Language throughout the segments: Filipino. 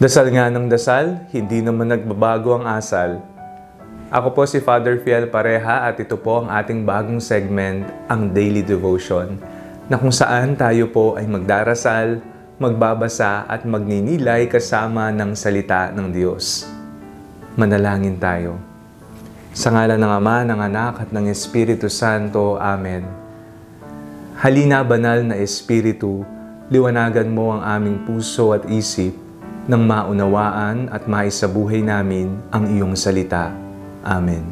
Dasal nga ng dasal, hindi naman nagbabago ang asal. Ako po si Father Fiel Pareha at ito po ang ating bagong segment, ang Daily Devotion, na kung saan tayo po ay magdarasal, magbabasa at magninilay kasama ng salita ng Diyos. Manalangin tayo. Sa ngala ng Ama, ng Anak at ng Espiritu Santo. Amen. Halina banal na Espiritu, liwanagan mo ang aming puso at isip nang maunawaan at maisabuhay namin ang iyong salita. Amen.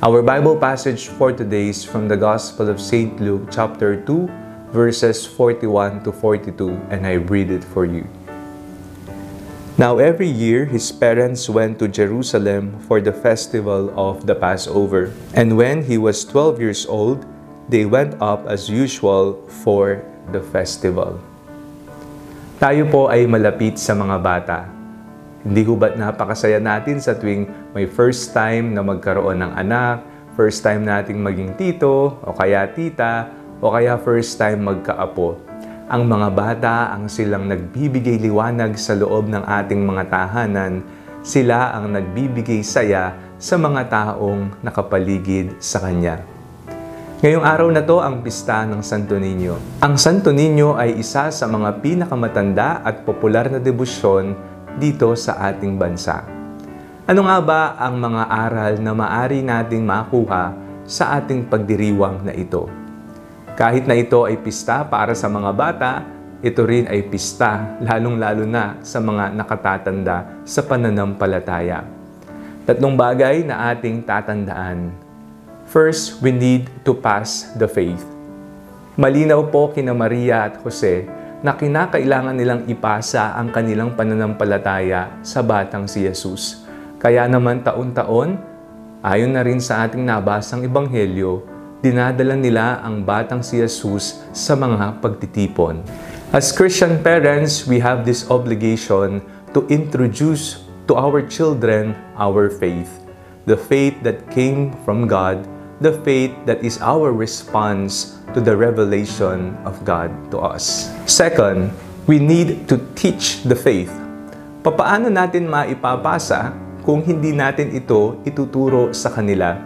Our Bible passage for today is from the Gospel of St. Luke chapter 2 verses 41 to 42 and I read it for you. Now every year his parents went to Jerusalem for the festival of the Passover. And when he was 12 years old, they went up as usual for the festival. Tayo po ay malapit sa mga bata. Hindi ho ba't napakasaya natin sa tuwing may first time na magkaroon ng anak, first time nating maging tito, o kaya tita, o kaya first time magkaapo. Ang mga bata ang silang nagbibigay liwanag sa loob ng ating mga tahanan. Sila ang nagbibigay saya sa mga taong nakapaligid sa Kanya. Ngayong araw na to ang pista ng Santo Niño. Ang Santo Niño ay isa sa mga pinakamatanda at popular na debosyon dito sa ating bansa. Ano nga ba ang mga aral na maari nating makuha sa ating pagdiriwang na ito? Kahit na ito ay pista para sa mga bata, ito rin ay pista lalong-lalo na sa mga nakatatanda sa pananampalataya. Tatlong bagay na ating tatandaan First, we need to pass the faith. Malinaw po kina Maria at Jose na kinakailangan nilang ipasa ang kanilang pananampalataya sa batang si Jesus. Kaya naman taon-taon, ayon na rin sa ating nabasang ebanghelyo, dinadala nila ang batang si Jesus sa mga pagtitipon. As Christian parents, we have this obligation to introduce to our children our faith. The faith that came from God the faith that is our response to the revelation of God to us. Second, we need to teach the faith. Papaano natin maipapasa kung hindi natin ito ituturo sa kanila?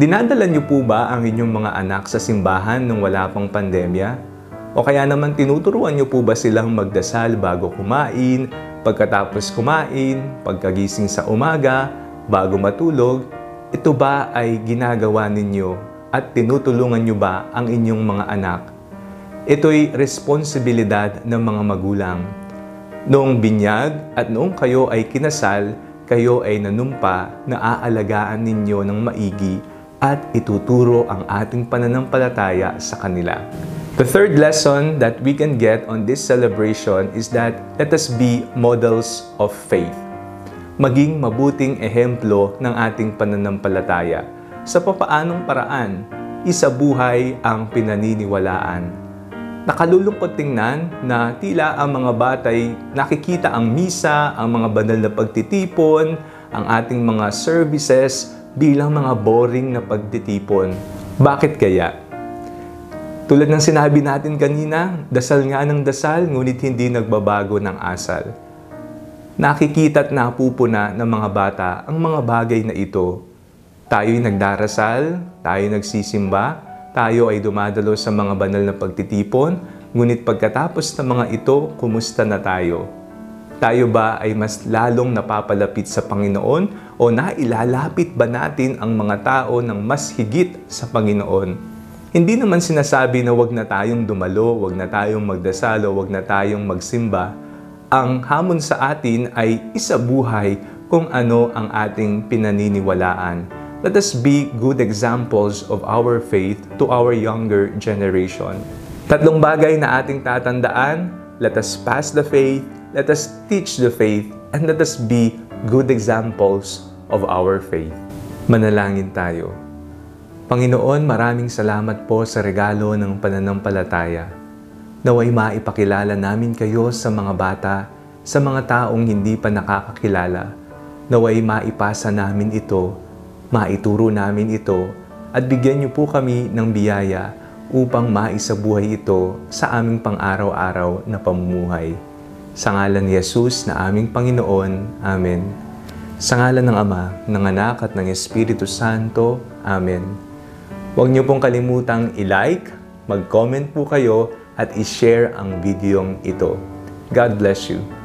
Dinadala niyo po ba ang inyong mga anak sa simbahan nung wala pang pandemya? O kaya naman tinuturuan niyo po ba silang magdasal bago kumain, pagkatapos kumain, pagkagising sa umaga, bago matulog, ito ba ay ginagawa ninyo at tinutulungan nyo ba ang inyong mga anak? Ito'y responsibilidad ng mga magulang. Noong binyag at noong kayo ay kinasal, kayo ay nanumpa na aalagaan ninyo ng maigi at ituturo ang ating pananampalataya sa kanila. The third lesson that we can get on this celebration is that let us be models of faith maging mabuting ehemplo ng ating pananampalataya sa papaanong paraan isabuhay ang pinaniniwalaan. Nakalulungkot tingnan na tila ang mga batay nakikita ang misa, ang mga banal na pagtitipon, ang ating mga services bilang mga boring na pagtitipon. Bakit kaya? Tulad ng sinabi natin kanina, dasal nga ng dasal ngunit hindi nagbabago ng asal nakikita at napupuna ng mga bata ang mga bagay na ito. Tayo'y nagdarasal, tayo nagsisimba, tayo ay dumadalo sa mga banal na pagtitipon, ngunit pagkatapos ng mga ito, kumusta na tayo? Tayo ba ay mas lalong napapalapit sa Panginoon o nailalapit ba natin ang mga tao ng mas higit sa Panginoon? Hindi naman sinasabi na wag na tayong dumalo, wag na tayong magdasal o wag na tayong magsimba, ang hamon sa atin ay isabuhay kung ano ang ating pinaniniwalaan. Let us be good examples of our faith to our younger generation. Tatlong bagay na ating tatandaan, let us pass the faith, let us teach the faith, and let us be good examples of our faith. Manalangin tayo. Panginoon, maraming salamat po sa regalo ng pananampalataya Naway maipakilala namin kayo sa mga bata, sa mga taong hindi pa nakakakilala. Naway maipasa namin ito, maituro namin ito, at bigyan niyo po kami ng biyaya upang maisabuhay ito sa aming pang-araw-araw na pamumuhay. Sa ngalan ni Jesus na aming Panginoon. Amen. Sa ngalan ng Ama, ng Anak at ng Espiritu Santo. Amen. Huwag niyo pong kalimutang i-like, mag-comment po kayo at i-share ang videong ito. God bless you.